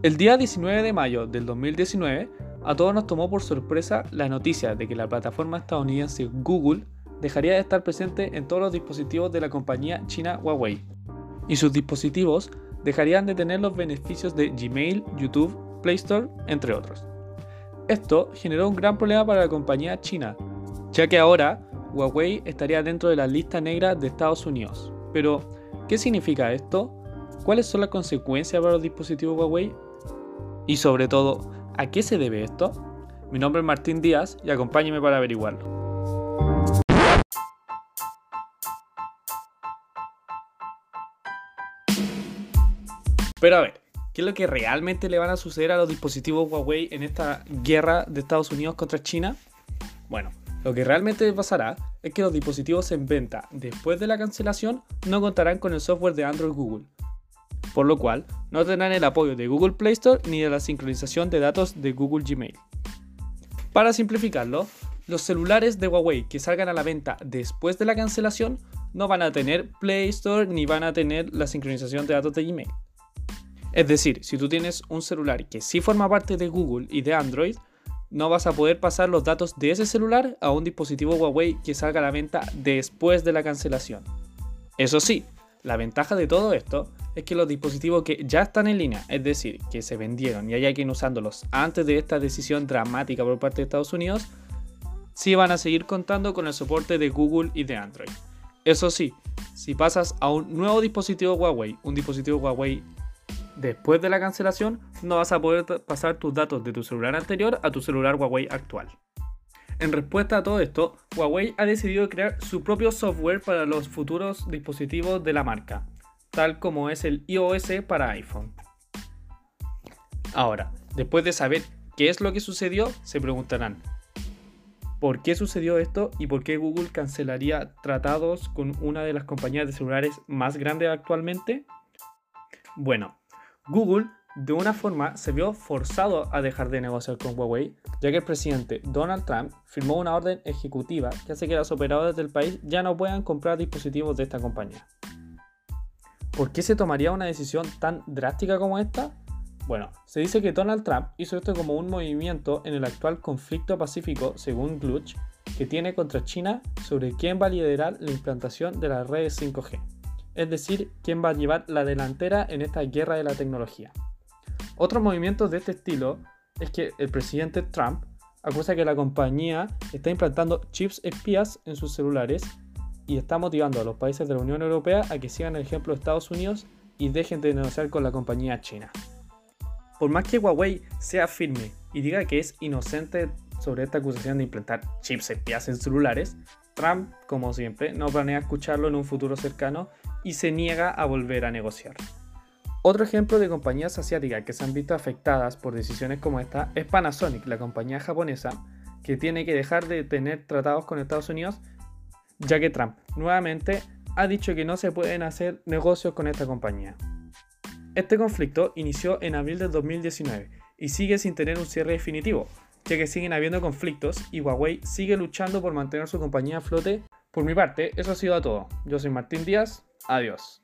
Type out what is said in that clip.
El día 19 de mayo del 2019, a todos nos tomó por sorpresa la noticia de que la plataforma estadounidense Google dejaría de estar presente en todos los dispositivos de la compañía china Huawei, y sus dispositivos dejarían de tener los beneficios de Gmail, YouTube, Play Store, entre otros. Esto generó un gran problema para la compañía china, ya que ahora Huawei estaría dentro de la lista negra de Estados Unidos. Pero, ¿qué significa esto? ¿Cuáles son las consecuencias para los dispositivos Huawei? Y sobre todo, ¿a qué se debe esto? Mi nombre es Martín Díaz y acompáñeme para averiguarlo. Pero a ver, ¿qué es lo que realmente le van a suceder a los dispositivos Huawei en esta guerra de Estados Unidos contra China? Bueno, lo que realmente pasará es que los dispositivos en venta después de la cancelación no contarán con el software de Android Google, por lo cual no tendrán el apoyo de Google Play Store ni de la sincronización de datos de Google Gmail. Para simplificarlo, los celulares de Huawei que salgan a la venta después de la cancelación no van a tener Play Store ni van a tener la sincronización de datos de Gmail. Es decir, si tú tienes un celular que sí forma parte de Google y de Android, no vas a poder pasar los datos de ese celular a un dispositivo Huawei que salga a la venta después de la cancelación. Eso sí, la ventaja de todo esto es que los dispositivos que ya están en línea, es decir, que se vendieron y hay alguien usándolos antes de esta decisión dramática por parte de Estados Unidos, sí van a seguir contando con el soporte de Google y de Android. Eso sí, si pasas a un nuevo dispositivo Huawei, un dispositivo Huawei después de la cancelación, no vas a poder pasar tus datos de tu celular anterior a tu celular Huawei actual. En respuesta a todo esto, Huawei ha decidido crear su propio software para los futuros dispositivos de la marca, tal como es el iOS para iPhone. Ahora, después de saber qué es lo que sucedió, se preguntarán, ¿por qué sucedió esto y por qué Google cancelaría tratados con una de las compañías de celulares más grandes actualmente? Bueno, Google de una forma se vio forzado a dejar de negociar con Huawei, ya que el presidente Donald Trump firmó una orden ejecutiva que hace que los operadores del país ya no puedan comprar dispositivos de esta compañía. ¿Por qué se tomaría una decisión tan drástica como esta? Bueno, se dice que Donald Trump hizo esto como un movimiento en el actual conflicto pacífico, según Glutch, que tiene contra China sobre quién va a liderar la implantación de las redes 5G es decir, quién va a llevar la delantera en esta guerra de la tecnología. Otro movimiento de este estilo es que el presidente Trump acusa que la compañía está implantando chips espías en sus celulares y está motivando a los países de la Unión Europea a que sigan el ejemplo de Estados Unidos y dejen de negociar con la compañía china. Por más que Huawei sea firme y diga que es inocente sobre esta acusación de implantar chips espías en celulares, Trump, como siempre, no planea escucharlo en un futuro cercano y se niega a volver a negociar. Otro ejemplo de compañías asiáticas que se han visto afectadas por decisiones como esta es Panasonic, la compañía japonesa, que tiene que dejar de tener tratados con Estados Unidos, ya que Trump nuevamente ha dicho que no se pueden hacer negocios con esta compañía. Este conflicto inició en abril de 2019 y sigue sin tener un cierre definitivo, ya que siguen habiendo conflictos y Huawei sigue luchando por mantener su compañía a flote. Por mi parte, eso ha sido todo. Yo soy Martín Díaz, Adiós.